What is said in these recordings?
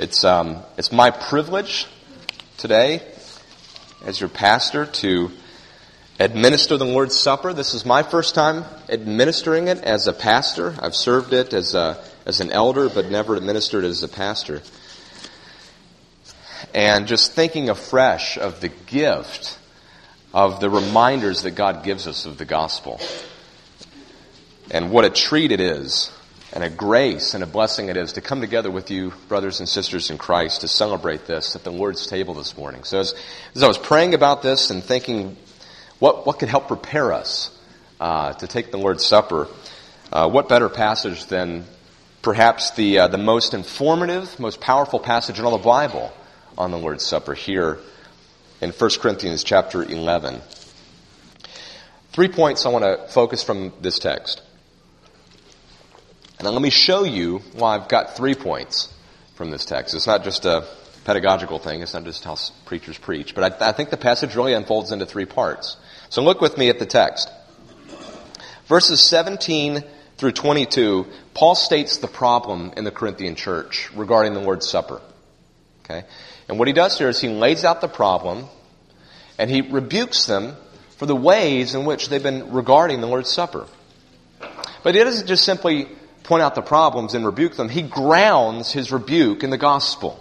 It's, um, it's my privilege today, as your pastor, to administer the Lord's Supper. This is my first time administering it as a pastor. I've served it as, a, as an elder, but never administered it as a pastor. And just thinking afresh of the gift of the reminders that God gives us of the gospel. And what a treat it is and a grace and a blessing it is to come together with you, brothers and sisters in Christ, to celebrate this at the Lord's table this morning. So as, as I was praying about this and thinking what, what could help prepare us uh, to take the Lord's Supper, uh, what better passage than perhaps the, uh, the most informative, most powerful passage in all the Bible on the Lord's Supper here in 1 Corinthians chapter 11. Three points I want to focus from this text. And let me show you why I've got three points from this text. It's not just a pedagogical thing. It's not just how preachers preach. But I, I think the passage really unfolds into three parts. So look with me at the text. Verses 17 through 22, Paul states the problem in the Corinthian church regarding the Lord's Supper. Okay? And what he does here is he lays out the problem and he rebukes them for the ways in which they've been regarding the Lord's Supper. But he doesn't just simply point out the problems and rebuke them, he grounds his rebuke in the gospel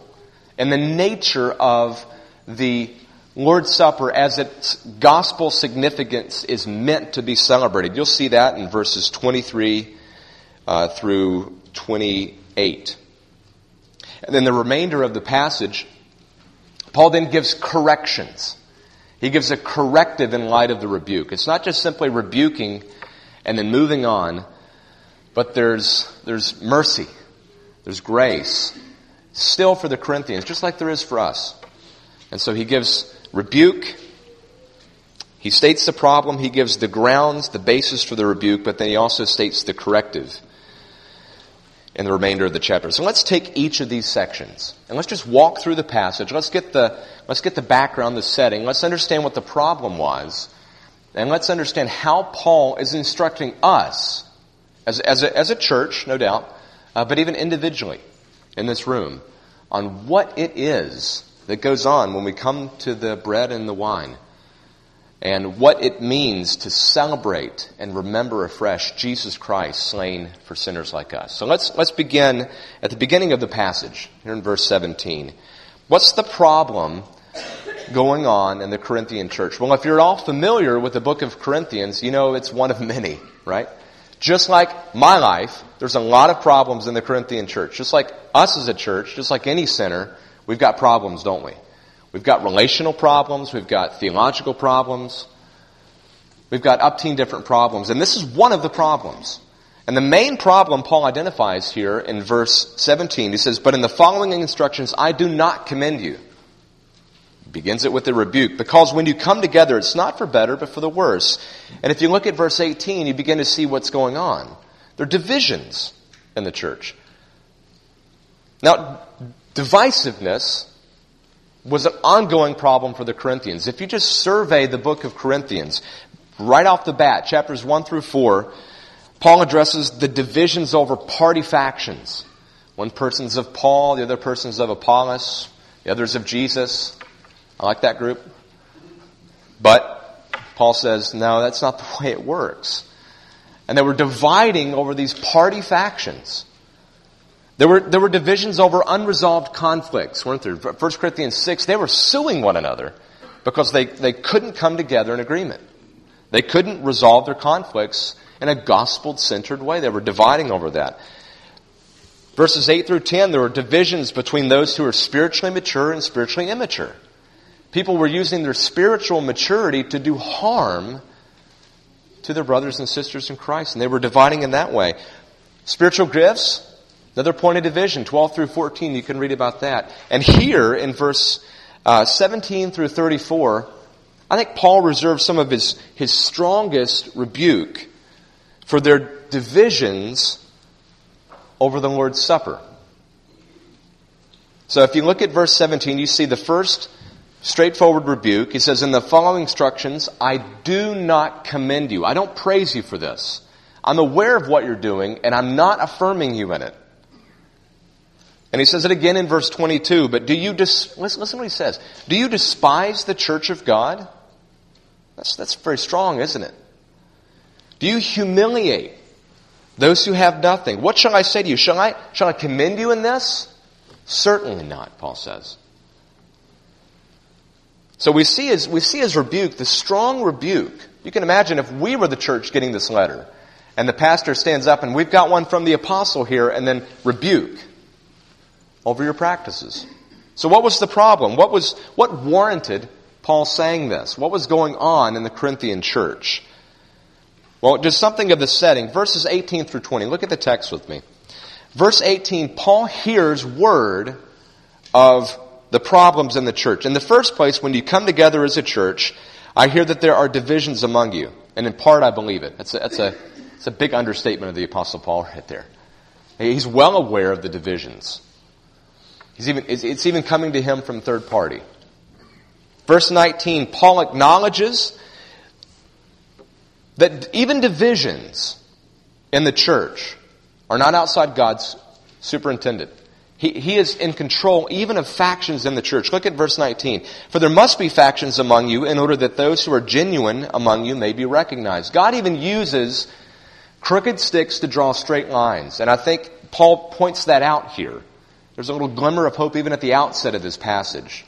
and the nature of the Lord's Supper as its gospel significance is meant to be celebrated. You'll see that in verses 23 uh, through 28. And then the remainder of the passage, Paul then gives corrections. He gives a corrective in light of the rebuke. It's not just simply rebuking and then moving on, but there's, there's mercy, there's grace, still for the Corinthians, just like there is for us. And so he gives rebuke, he states the problem, he gives the grounds, the basis for the rebuke, but then he also states the corrective in the remainder of the chapter. So let's take each of these sections and let's just walk through the passage. Let's get the, let's get the background, the setting. Let's understand what the problem was. And let's understand how Paul is instructing us as, as, a, as a church, no doubt, uh, but even individually in this room, on what it is that goes on when we come to the bread and the wine and what it means to celebrate and remember afresh Jesus Christ slain for sinners like us. So let's, let's begin at the beginning of the passage, here in verse 17. What's the problem going on in the Corinthian church? Well, if you're all familiar with the book of Corinthians, you know it's one of many, right? Just like my life, there's a lot of problems in the Corinthian church. Just like us as a church, just like any sinner, we've got problems, don't we? We've got relational problems, we've got theological problems, we've got up to different problems, and this is one of the problems. And the main problem Paul identifies here in verse 17, he says, But in the following instructions, I do not commend you begins it with a rebuke because when you come together, it's not for better, but for the worse. And if you look at verse 18, you begin to see what's going on. There are divisions in the church. Now, divisiveness was an ongoing problem for the Corinthians. If you just survey the book of Corinthians, right off the bat, chapters 1 through 4, Paul addresses the divisions over party factions. One person's of Paul, the other person's of Apollos, the other's of Jesus. I like that group. But Paul says, no, that's not the way it works. And they were dividing over these party factions. There were, there were divisions over unresolved conflicts, weren't there? 1 Corinthians 6, they were suing one another because they, they couldn't come together in agreement. They couldn't resolve their conflicts in a gospel centered way. They were dividing over that. Verses 8 through 10, there were divisions between those who are spiritually mature and spiritually immature. People were using their spiritual maturity to do harm to their brothers and sisters in Christ, and they were dividing in that way. Spiritual gifts, another point of division, 12 through 14, you can read about that. And here in verse uh, 17 through 34, I think Paul reserves some of his, his strongest rebuke for their divisions over the Lord's Supper. So if you look at verse 17, you see the first straightforward rebuke. He says, In the following instructions, I do not commend you. I don't praise you for this. I'm aware of what you're doing, and I'm not affirming you in it. And he says it again in verse 22, but do you, dis- listen, listen what he says. Do you despise the church of God? That's, that's very strong, isn't it? Do you humiliate those who have nothing? What shall I say to you? Shall I, shall I commend you in this? Certainly not, Paul says. So we see his, we see his rebuke, the strong rebuke. You can imagine if we were the church getting this letter, and the pastor stands up and we've got one from the apostle here, and then rebuke over your practices. So what was the problem? What was, what warranted Paul saying this? What was going on in the Corinthian church? Well, just something of the setting. Verses 18 through 20. Look at the text with me. Verse 18, Paul hears word of the problems in the church. In the first place, when you come together as a church, I hear that there are divisions among you. And in part, I believe it. That's a, that's a, that's a big understatement of the Apostle Paul right there. He's well aware of the divisions. He's even, it's even coming to him from third party. Verse 19, Paul acknowledges that even divisions in the church are not outside God's superintendent. He, he is in control even of factions in the church. Look at verse 19. For there must be factions among you in order that those who are genuine among you may be recognized. God even uses crooked sticks to draw straight lines. And I think Paul points that out here. There's a little glimmer of hope even at the outset of this passage.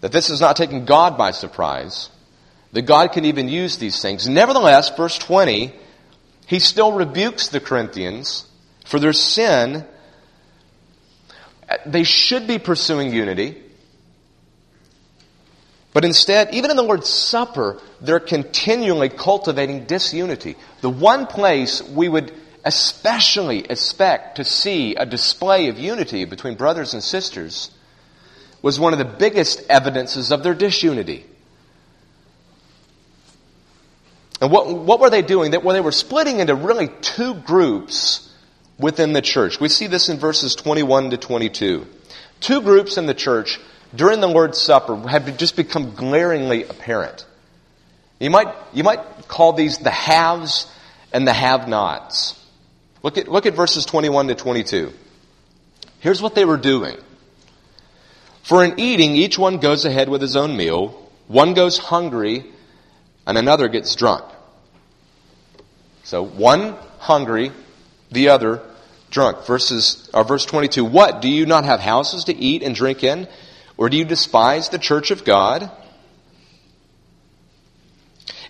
That this is not taking God by surprise. That God can even use these things. Nevertheless, verse 20, he still rebukes the Corinthians for their sin they should be pursuing unity. But instead, even in the Lord's Supper, they're continually cultivating disunity. The one place we would especially expect to see a display of unity between brothers and sisters was one of the biggest evidences of their disunity. And what, what were they doing? That well, they were splitting into really two groups within the church. We see this in verses 21 to 22. Two groups in the church during the Lord's Supper have just become glaringly apparent. You might, you might call these the haves and the have-nots. Look at, look at verses 21 to 22. Here's what they were doing. For in eating, each one goes ahead with his own meal. One goes hungry and another gets drunk. So one hungry, the other drunk. Verses, uh, verse 22, What? Do you not have houses to eat and drink in? Or do you despise the church of God?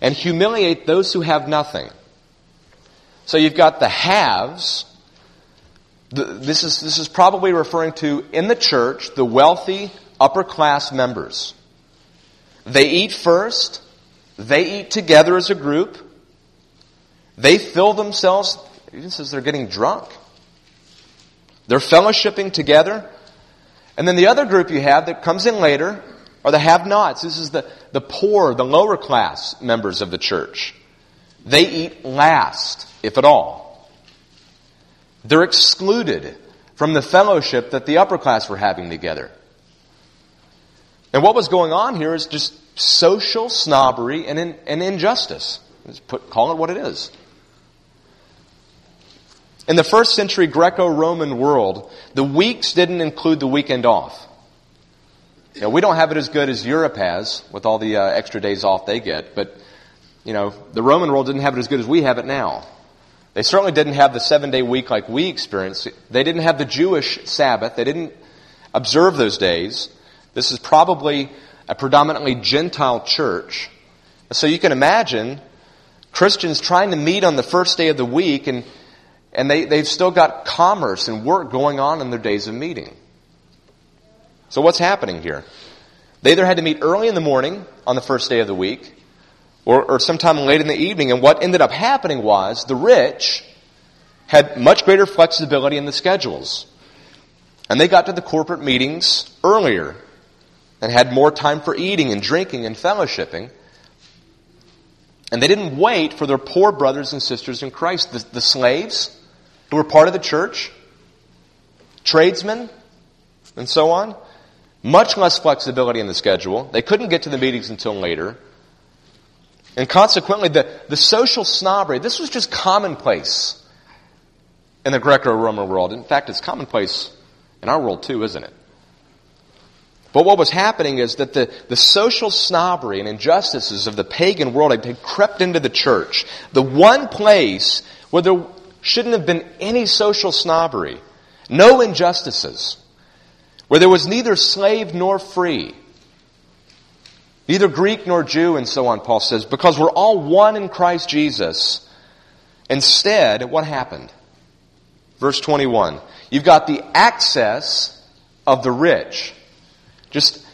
And humiliate those who have nothing. So you've got the haves. This is, this is probably referring to, in the church, the wealthy upper class members. They eat first. They eat together as a group. They fill themselves even says they're getting drunk. They're fellowshipping together. And then the other group you have that comes in later are the have nots. This is the, the poor, the lower class members of the church. They eat last, if at all. They're excluded from the fellowship that the upper class were having together. And what was going on here is just social snobbery and, in, and injustice. Just put, call it what it is. In the first century Greco-Roman world, the weeks didn't include the weekend off. You know, we don't have it as good as Europe has with all the uh, extra days off they get, but you know, the Roman world didn't have it as good as we have it now. They certainly didn't have the seven day week like we experience. They didn't have the Jewish Sabbath. They didn't observe those days. This is probably a predominantly Gentile church. So you can imagine Christians trying to meet on the first day of the week and and they, they've still got commerce and work going on in their days of meeting. So what's happening here? They either had to meet early in the morning on the first day of the week or, or sometime late in the evening. And what ended up happening was the rich had much greater flexibility in the schedules. And they got to the corporate meetings earlier and had more time for eating and drinking and fellowshipping. And they didn't wait for their poor brothers and sisters in Christ. The, the slaves, who were part of the church, tradesmen, and so on. Much less flexibility in the schedule. They couldn't get to the meetings until later. And consequently, the, the social snobbery, this was just commonplace in the Greco-Roman world. In fact, it's commonplace In our world too, isn't it? But what was happening is that the, the social snobbery and injustices of the pagan world had crept into the church. The one place where there shouldn't have been any social snobbery, no injustices, where there was neither slave nor free, neither Greek nor Jew, and so on, Paul says, because we're all one in Christ Jesus. Instead, what happened? Verse 21. You've got the access of the rich just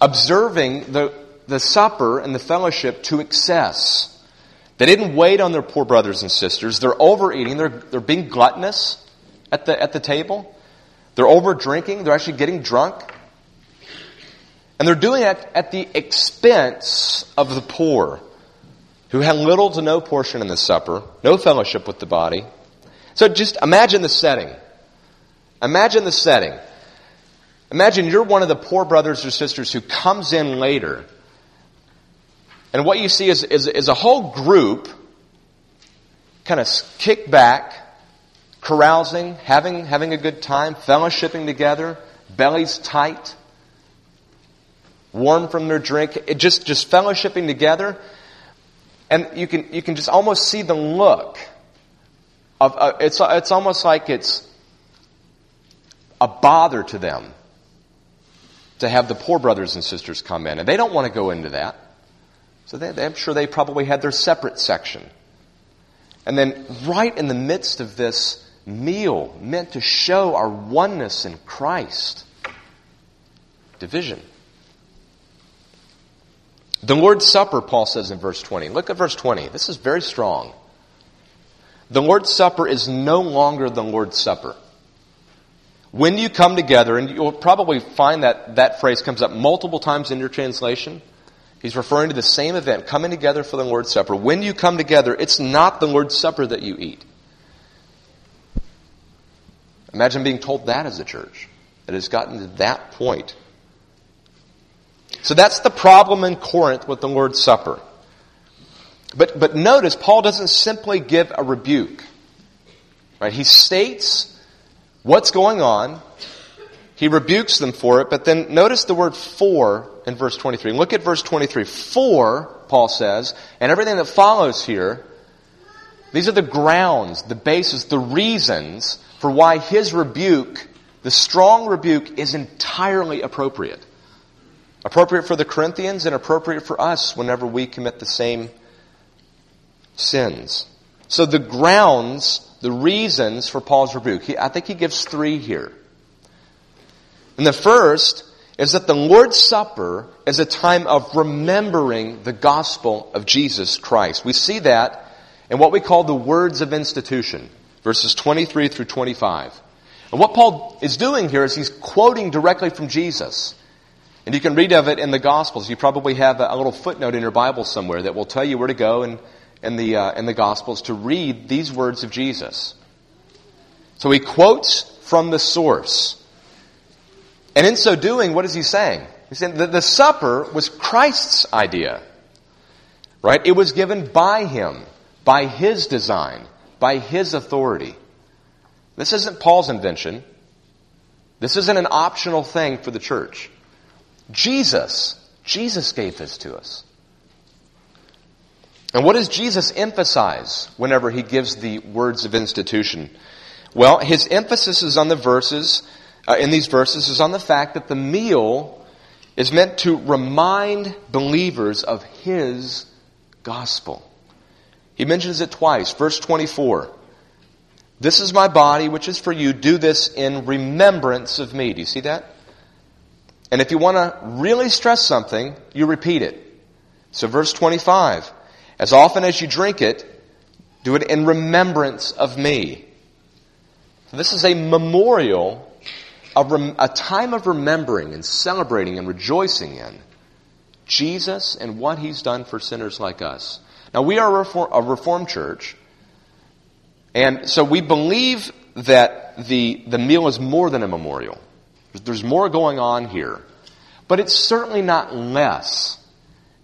observing the, the supper and the fellowship to excess. They didn't wait on their poor brothers and sisters. They're overeating. They're, they're being gluttonous at the, at the table. They're over drinking. They're actually getting drunk. And they're doing it at the expense of the poor who had little to no portion in the supper, no fellowship with the body. So just imagine the setting. Imagine the setting. Imagine you're one of the poor brothers or sisters who comes in later. And what you see is, is, is a whole group kind of kick back, carousing, having, having a good time, fellowshipping together, bellies tight, warm from their drink, it just, just fellowshipping together. And you can, you can just almost see the look of, uh, it's, it's almost like it's a bother to them to have the poor brothers and sisters come in. And they don't want to go into that. So they, I'm sure they probably had their separate section. And then, right in the midst of this meal meant to show our oneness in Christ, division. The Lord's Supper, Paul says in verse 20. Look at verse 20. This is very strong. The Lord's Supper is no longer the Lord's Supper. When you come together, and you'll probably find that that phrase comes up multiple times in your translation. He's referring to the same event, coming together for the Lord's Supper. When you come together, it's not the Lord's Supper that you eat. Imagine being told that as a church. It has gotten to that point. So that's the problem in Corinth with the Lord's Supper. But, but notice, Paul doesn't simply give a rebuke. Right? He states what's going on. He rebukes them for it, but then notice the word for in verse 23. Look at verse 23. For, Paul says, and everything that follows here, these are the grounds, the basis, the reasons for why his rebuke, the strong rebuke, is entirely appropriate. Appropriate for the Corinthians and appropriate for us whenever we commit the same sins. So the grounds the reasons for Paul's rebuke. He, I think he gives three here. And the first is that the Lord's Supper is a time of remembering the gospel of Jesus Christ. We see that in what we call the words of institution, verses 23 through 25. And what Paul is doing here is he's quoting directly from Jesus. And you can read of it in the Gospels. You probably have a little footnote in your Bible somewhere that will tell you where to go and in the, uh, in the Gospels to read these words of Jesus. So he quotes from the source. And in so doing, what is he saying? He's saying that the supper was Christ's idea. Right? It was given by him, by his design, by his authority. This isn't Paul's invention. This isn't an optional thing for the church. Jesus, Jesus gave this to us. And what does Jesus emphasize whenever he gives the words of institution? Well, his emphasis is on the verses, uh, in these verses, is on the fact that the meal is meant to remind believers of his gospel. He mentions it twice. Verse 24. This is my body, which is for you. Do this in remembrance of me. Do you see that? And if you want to really stress something, you repeat it. So verse 25. As often as you drink it, do it in remembrance of me. this is a memorial, a, rem- a time of remembering and celebrating and rejoicing in Jesus and what he's done for sinners like us. Now, we are a, reform, a Reformed church, and so we believe that the, the meal is more than a memorial. There's more going on here. But it's certainly not less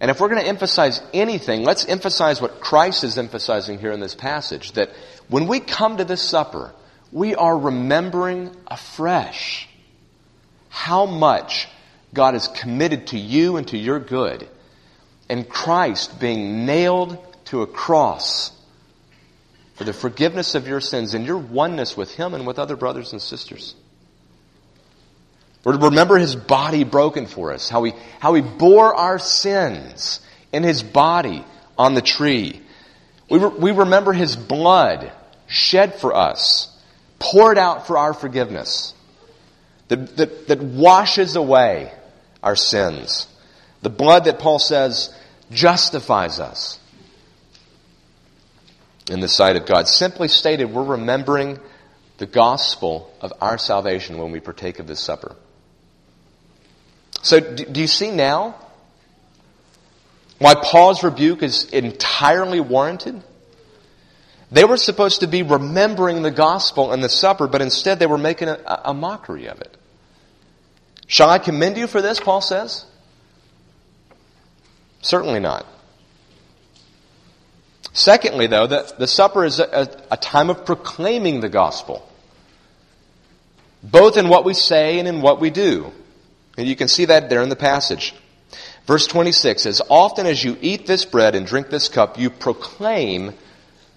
and if we're going to emphasize anything, let's emphasize what Christ is emphasizing here in this passage that when we come to this supper, we are remembering afresh how much God is committed to you and to your good, and Christ being nailed to a cross for the forgiveness of your sins and your oneness with Him and with other brothers and sisters. Remember His body broken for us, how He, how he bore our sins in His body on the tree. We, re- we remember His blood shed for us, poured out for our forgiveness, that, that, that washes away our sins. The blood that Paul says justifies us in the sight of God. Simply stated, we're remembering the gospel of our salvation when we partake of this supper. So, do you see now why Paul's rebuke is entirely warranted? They were supposed to be remembering the gospel and the supper, but instead they were making a, a mockery of it. Shall I commend you for this, Paul says? Certainly not. Secondly, though, the, the supper is a, a, time of proclaiming the gospel, both in what we say and in what we do. And you can see that there in the passage. Verse 26 As often as you eat this bread and drink this cup, you proclaim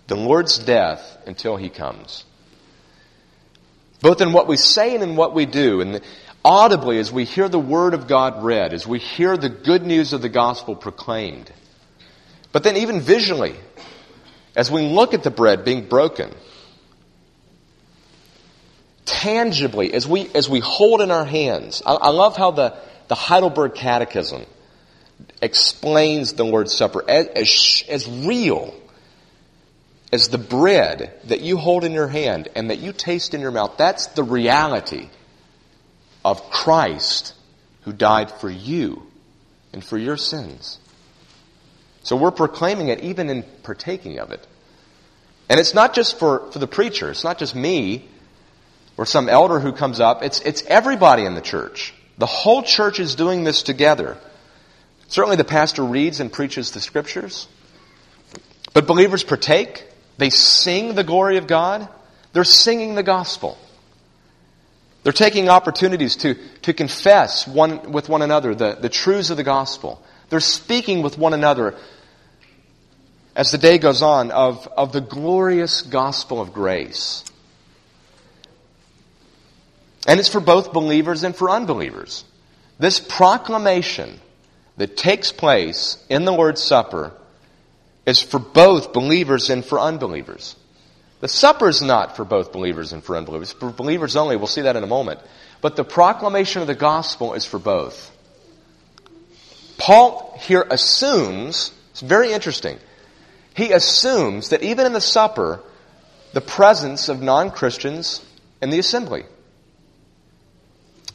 the Lord's death until he comes. Both in what we say and in what we do. And audibly, as we hear the word of God read, as we hear the good news of the gospel proclaimed. But then even visually, as we look at the bread being broken, tangibly, as we, as we hold in our hands, I, I love how the, the Heidelberg Catechism explains the Lord's Supper as, as, as real as the bread that you hold in your hand and that you taste in your mouth. That's the reality of Christ who died for you and for your sins. So we're proclaiming it even in partaking of it. And it's not just for, for the preacher. It's not just me or some elder who comes up. It's, it's everybody in the church. The whole church is doing this together. Certainly the pastor reads and preaches the scriptures. But believers partake. They sing the glory of God. They're singing the gospel. They're taking opportunities to, to confess one, with one another the, the truths of the gospel. They're speaking with one another as the day goes on of, of the glorious gospel of grace. And it's for both believers and for unbelievers. This proclamation that takes place in the Lord's Supper is for both believers and for unbelievers. The supper is not for both believers and for unbelievers. For believers only. We'll see that in a moment. But the proclamation of the gospel is for both. Paul here assumes, it's very interesting, he assumes that even in the supper, the presence of non Christians in the assembly.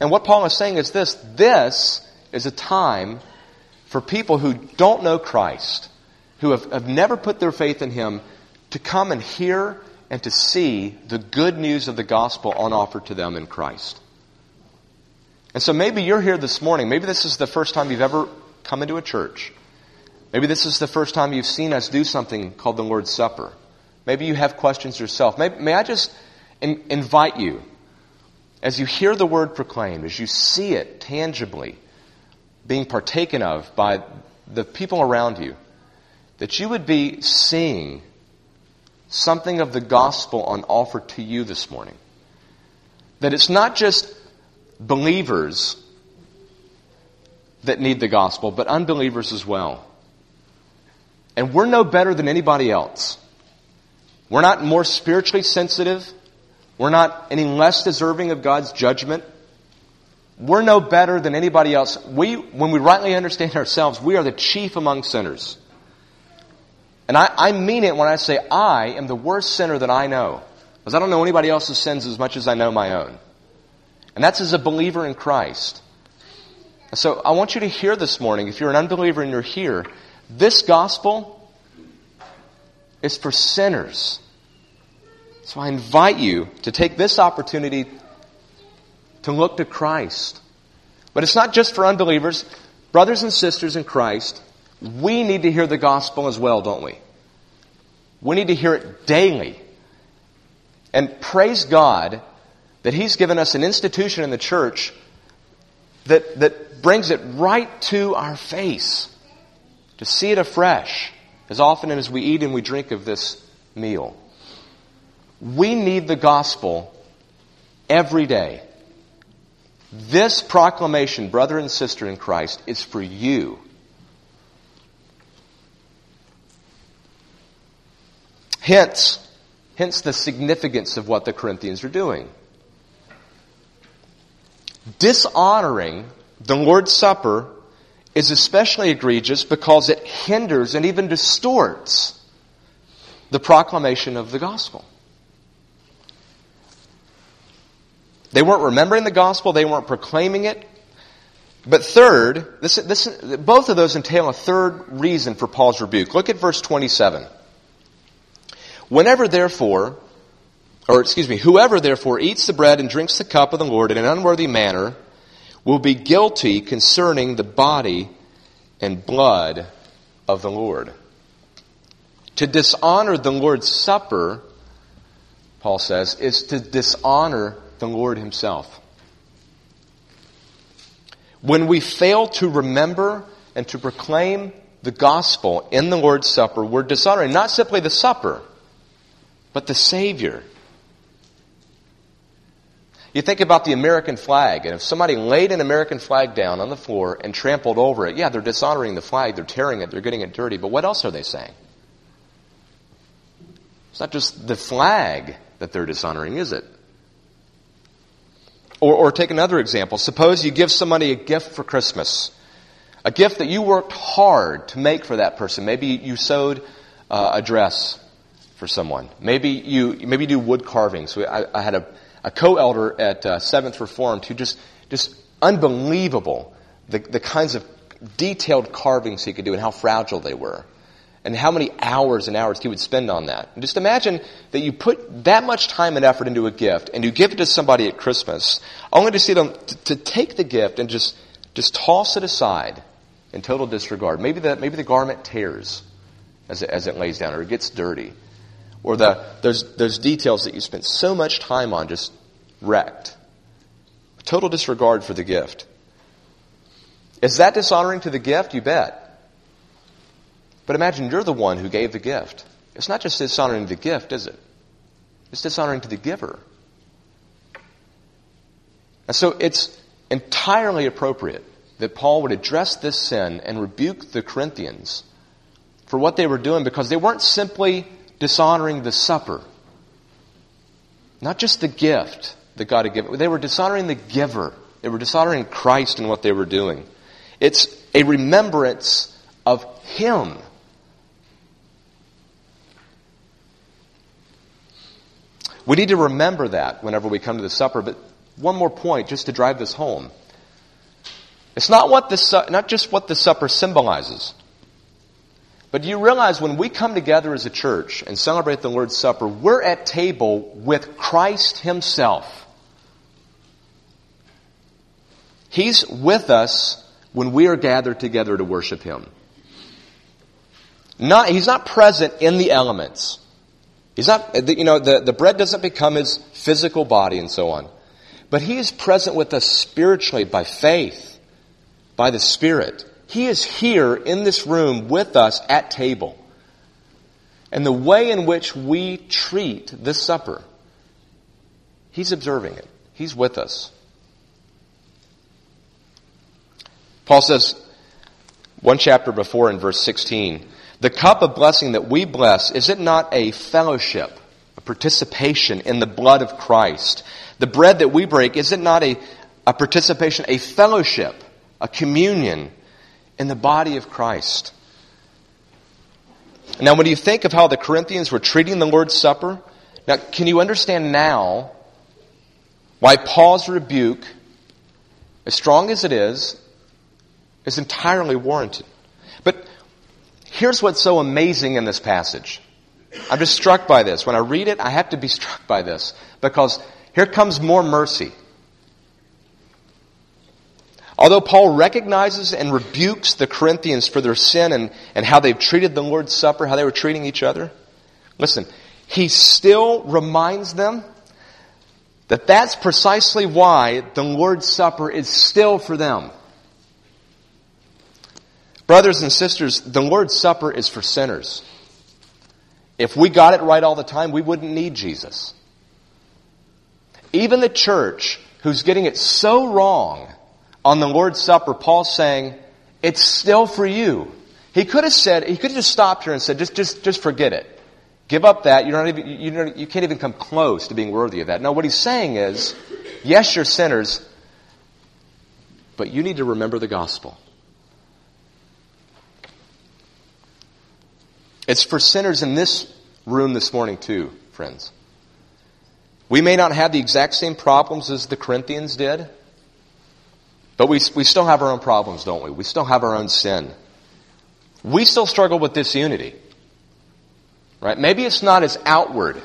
And what Paul is saying is this this is a time for people who don't know Christ who have, have never put their faith in Him to come and hear and to see the good news of the gospel on offer to them in Christ. And so maybe you're here this morning. Maybe this is the first time you've ever come into a church. Maybe this is the first time you've seen us do something called the Lord's Supper. Maybe you have questions yourself. May, may I just in, invite you, as you hear the word proclaimed, as you see it tangibly being partaken of by the people around you, that you would be seeing something of the gospel on offer to you this morning. That it's not just believers that need the gospel, but unbelievers as well. And we're no better than anybody else. We're not more spiritually sensitive. We're not any less deserving of God's judgment. We're no better than anybody else. We, when we rightly understand ourselves, we are the chief among sinners. And I, I mean it when I say I am the worst sinner that I know. Because I don't know anybody else's sins as much as I know my own. And that's as a believer in Christ. So I want you to hear this morning, if you're an unbeliever and you're here, this gospel is for sinners. So I invite you to take this opportunity to look to Christ. But it's not just for unbelievers. Brothers and sisters in Christ, we need to hear the gospel as well, don't we? We need to hear it daily. And praise God that He's given us an institution in the church that, that brings it right to our face, to see it afresh, as often as we eat and we drink of this meal. We need the gospel every day. This proclamation, brother and sister in Christ, is for you. Hence, hence the significance of what the Corinthians are doing. Dishonoring the Lord's Supper is especially egregious because it hinders and even distorts the proclamation of the gospel. They weren't remembering the gospel, they weren't proclaiming it. But third, this, this, both of those entail a third reason for Paul's rebuke. Look at verse 27. Whenever therefore, or excuse me, whoever therefore eats the bread and drinks the cup of the Lord in an unworthy manner will be guilty concerning the body and blood of the Lord. To dishonor the Lord's Supper, Paul says, is to dishonor the Lord Himself. When we fail to remember and to proclaim the gospel in the Lord's Supper, we're dishonoring not simply the supper, but the Savior. You think about the American flag, and if somebody laid an American flag down on the floor and trampled over it, yeah, they're dishonoring the flag, they're tearing it, they're getting it dirty, but what else are they saying? It's not just the flag that they're dishonoring, is it? Or, or take another example. Suppose you give somebody a gift for Christmas. A gift that you worked hard to make for that person. Maybe you sewed uh, a dress for someone. Maybe you, maybe you do wood carvings. I, I had a, a co-elder at uh, Seventh Reformed who just, just unbelievable the, the kinds of detailed carvings he could do and how fragile they were and how many hours and hours he would spend on that. And just imagine that you put that much time and effort into a gift and you give it to somebody at Christmas, only to see them to, to take the gift and just, just toss it aside in total disregard. Maybe the, maybe the garment tears as it, as it lays down or it gets dirty. Or the, there's, there's details that you spent so much time on just wrecked. Total disregard for the gift. Is that dishonoring to the gift? You bet. But imagine you're the one who gave the gift. It's not just dishonoring the gift, is it? It's dishonoring to the giver. And so it's entirely appropriate that Paul would address this sin and rebuke the Corinthians for what they were doing because they weren't simply dishonoring the supper, not just the gift that God had given. They were dishonoring the giver. They were dishonoring Christ in what they were doing. It's a remembrance of Him We need to remember that whenever we come to the supper. But one more point, just to drive this home. It's not what the not just what the supper symbolizes. But do you realize when we come together as a church and celebrate the Lord's Supper, we're at table with Christ Himself. He's with us when we are gathered together to worship Him. Not, he's not present in the elements. He's not, you know, the, the bread doesn't become his physical body and so on. But he is present with us spiritually by faith, by the Spirit. He is here in this room with us at table. And the way in which we treat this supper, he's observing it. He's with us. Paul says, one chapter before in verse 16, the cup of blessing that we bless, is it not a fellowship, a participation in the blood of Christ? The bread that we break, is it not a, a participation, a fellowship, a communion in the body of Christ? Now, when you think of how the Corinthians were treating the Lord's Supper, now, can you understand now why Paul's rebuke, as strong as it is, is entirely warranted? But Here's what's so amazing in this passage. I'm just struck by this. When I read it, I have to be struck by this because here comes more mercy. Although Paul recognizes and rebukes the Corinthians for their sin and, and how they've treated the Lord's Supper, how they were treating each other, listen, he still reminds them that that's precisely why the Lord's Supper is still for them. Brothers and sisters, the Lord's Supper is for sinners. If we got it right all the time, we wouldn't need Jesus. Even the church who's getting it so wrong on the Lord's Supper, Paul's saying, it's still for you. He could have said, he could have just stopped here and said, just, just, just forget it. Give up that. You're not even, you, you can't even come close to being worthy of that. No, what he's saying is, yes, you're sinners, but you need to remember the gospel. It's for sinners in this room this morning, too, friends. We may not have the exact same problems as the Corinthians did, but we, we still have our own problems, don't we? We still have our own sin. We still struggle with disunity. Right? Maybe it's not as outward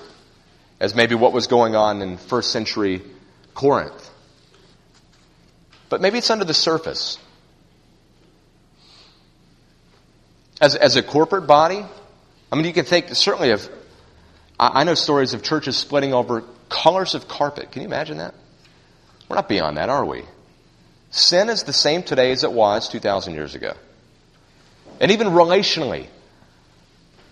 as maybe what was going on in first century Corinth. But maybe it's under the surface. As, as a corporate body, I mean, you can think certainly of, I know stories of churches splitting over colors of carpet. Can you imagine that? We're not beyond that, are we? Sin is the same today as it was 2,000 years ago. And even relationally,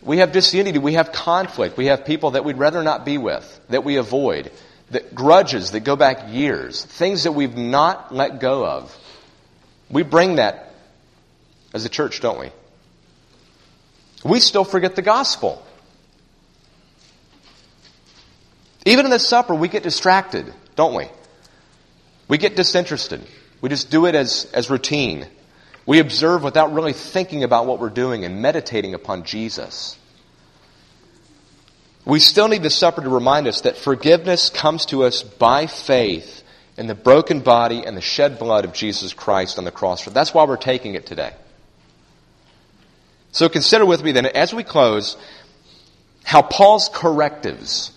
we have disunity, we have conflict, we have people that we'd rather not be with, that we avoid, that grudges that go back years, things that we've not let go of. We bring that as a church, don't we? we still forget the gospel. Even in the supper, we get distracted, don't we? We get disinterested. We just do it as, as routine. We observe without really thinking about what we're doing and meditating upon Jesus. We still need the supper to remind us that forgiveness comes to us by faith in the broken body and the shed blood of Jesus Christ on the cross. That's why we're taking it today. So consider with me then, as we close, how Paul's correctives,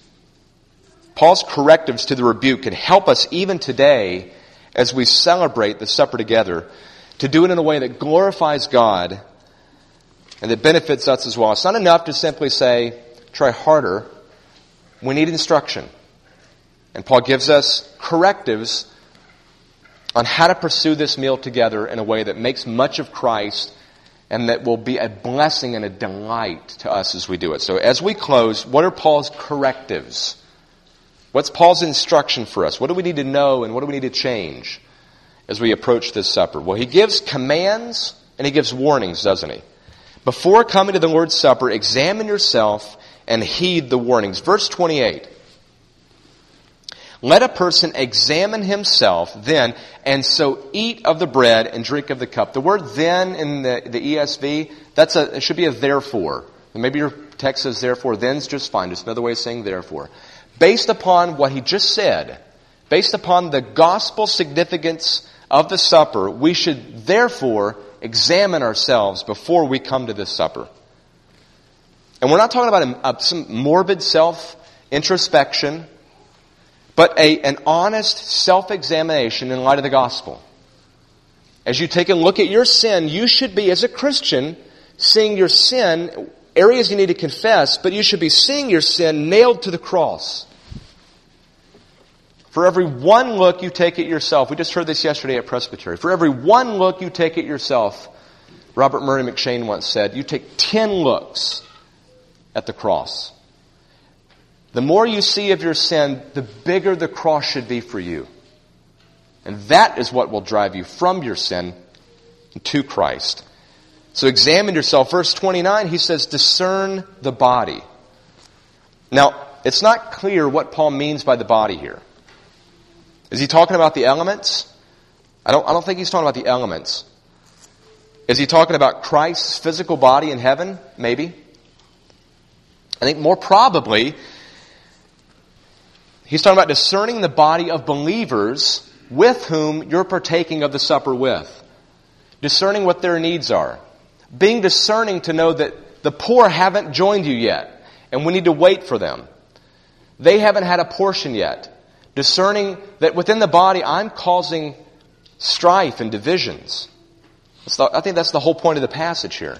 Paul's correctives to the rebuke can help us even today as we celebrate the supper together to do it in a way that glorifies God and that benefits us as well. It's not enough to simply say, try harder. We need instruction. And Paul gives us correctives on how to pursue this meal together in a way that makes much of Christ and that will be a blessing and a delight to us as we do it. So as we close, what are Paul's correctives? What's Paul's instruction for us? What do we need to know and what do we need to change as we approach this supper? Well, he gives commands and he gives warnings, doesn't he? Before coming to the Lord's Supper, examine yourself and heed the warnings. Verse 28. Let a person examine himself then, and so eat of the bread and drink of the cup. The word then in the, the ESV, that's a, it should be a therefore. maybe your text says therefore, then's just fine. Just another way of saying therefore. Based upon what he just said, based upon the gospel significance of the supper, we should therefore examine ourselves before we come to this supper. And we're not talking about a, a, some morbid self introspection but a, an honest self examination in light of the gospel. As you take a look at your sin, you should be, as a Christian, seeing your sin, areas you need to confess, but you should be seeing your sin nailed to the cross. For every one look you take at yourself, we just heard this yesterday at Presbytery. For every one look you take at yourself, Robert Murray M'Cheyne once said, you take ten looks at the cross. The more you see of your sin, the bigger the cross should be for you. And that is what will drive you from your sin to Christ. So examine yourself. Verse 29, he says, discern the body. Now, it's not clear what Paul means by the body here. Is he talking about the elements? I don't, I don't think he's talking about the elements. Is he talking about Christ's physical body in heaven? Maybe. I think more probably He's talking about discerning the body of believers with whom you're partaking of the supper with. Discerning what their needs are. Being discerning to know that the poor haven't joined you yet, and we need to wait for them. They haven't had a portion yet. Discerning that within the body, I'm causing strife and divisions. I think that's the whole point of the passage here.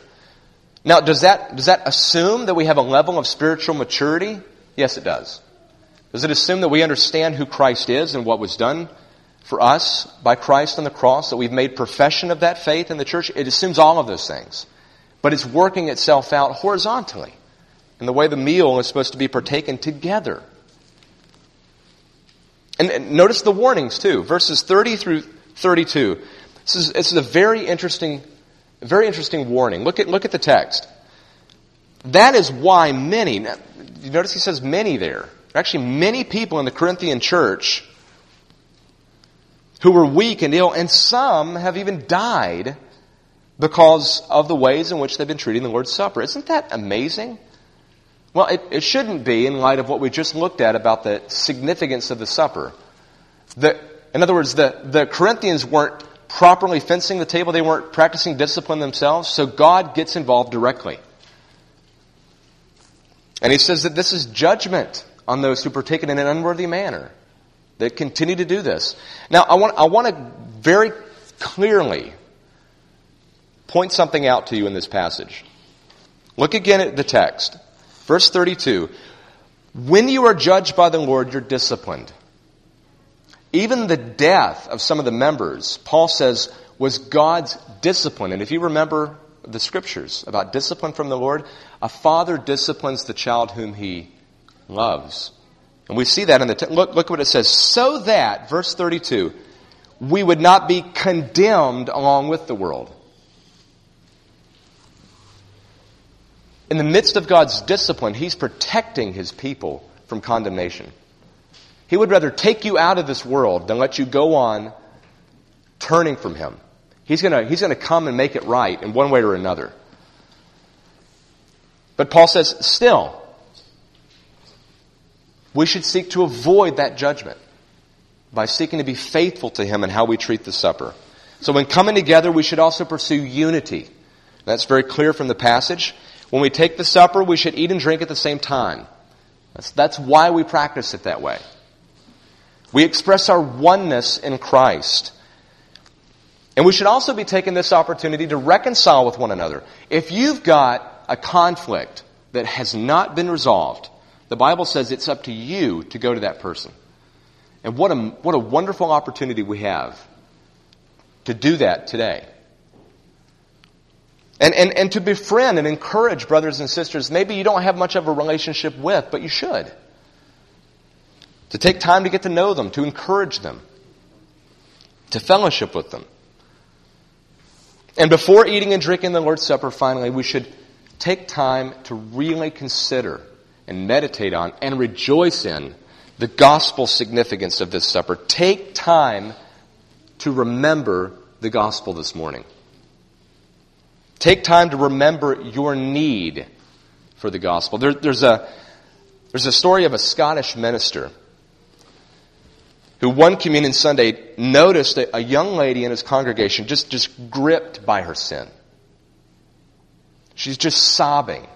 Now, does that, does that assume that we have a level of spiritual maturity? Yes, it does. Does it assume that we understand who Christ is and what was done for us by Christ on the cross, that we've made profession of that faith in the church? It assumes all of those things. But it's working itself out horizontally in the way the meal is supposed to be partaken together. And, and notice the warnings too, verses 30 through 32. This is, this is a very interesting, very interesting warning. Look at, look at the text. That is why many, now, you notice he says many there. Actually many people in the Corinthian church who were weak and ill, and some have even died because of the ways in which they've been treating the Lord's Supper. Isn't that amazing? Well, it, it shouldn't be in light of what we just looked at about the significance of the supper. The, in other words, the, the Corinthians weren't properly fencing the table, they weren't practicing discipline themselves, so God gets involved directly. And he says that this is judgment on those who partake in an unworthy manner that continue to do this. Now, I want, I want to very clearly point something out to you in this passage. Look again at the text. Verse 32 When you are judged by the Lord, you're disciplined. Even the death of some of the members, Paul says, was God's discipline. And if you remember the scriptures about discipline from the Lord, a father disciplines the child whom he loves. And we see that in the, te- look, look what it says. So that, verse 32, we would not be condemned along with the world. In the midst of God's discipline, He's protecting His people from condemnation. He would rather take you out of this world than let you go on turning from Him. He's going he's to come and make it right in one way or another. But Paul says, still, we should seek to avoid that judgment by seeking to be faithful to Him in how we treat the supper. So when coming together, we should also pursue unity. That's very clear from the passage. When we take the supper, we should eat and drink at the same time. That's, that's why we practice it that way. We express our oneness in Christ. And we should also be taking this opportunity to reconcile with one another. If you've got a conflict that has not been resolved, the Bible says it's up to you to go to that person. And what a, what a wonderful opportunity we have to do that today. And, and, and to befriend and encourage brothers and sisters maybe you don't have much of a relationship with, but you should. To take time to get to know them, to encourage them, to fellowship with them. And before eating and drinking the Lord's Supper, finally, we should take time to really consider and meditate on and rejoice in the gospel significance of this supper. Take time to remember the gospel this morning. Take time to remember your need for the gospel. There, there's, a, there's a story of a Scottish minister who one communion Sunday noticed a, a young lady in his congregation just, just gripped by her sin. She's just sobbing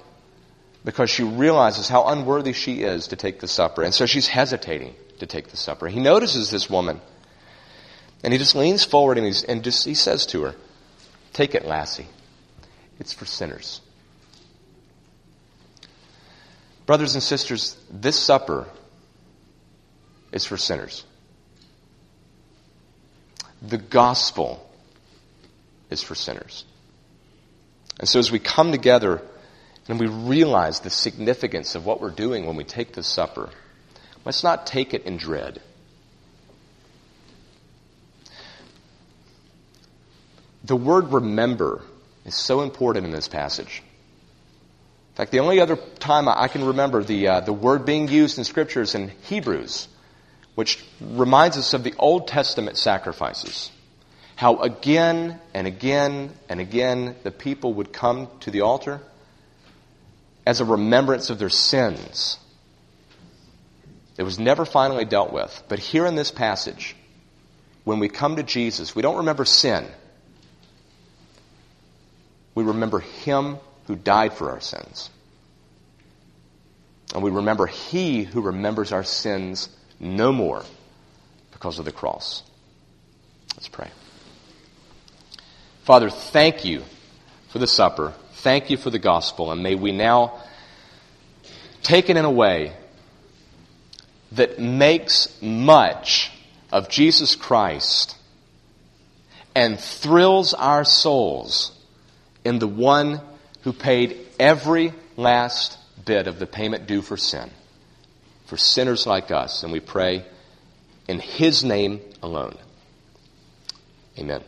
because she realizes how unworthy she is to take the supper. And so she's hesitating to take the supper. He notices this woman and he just leans forward and, he's, and just, he says to her, Take it, lassie. It's for sinners. Brothers and sisters, this supper is for sinners. The gospel is for sinners. And so as we come together and we realize the significance of what we're doing when we take this supper, let's not take it in dread. The word remember is so important in this passage. In fact, the only other time I can remember the, uh, the word being used in Scripture is in Hebrews, which reminds us of the Old Testament sacrifices. How again and again and again the people would come to the altar as a remembrance of their sins. It was never finally dealt with. But here in this passage, when we come to Jesus, we don't remember sin. We remember Him who died for our sins. And we remember He who remembers our sins no more because of the cross. Let's pray. Father, thank you for the supper. Thank you for the gospel. And may we now take it in a way that makes much of Jesus Christ and thrills our souls in the one who paid every last bit of the payment due for sin, for sinners like us. And we pray in His name alone. Amen.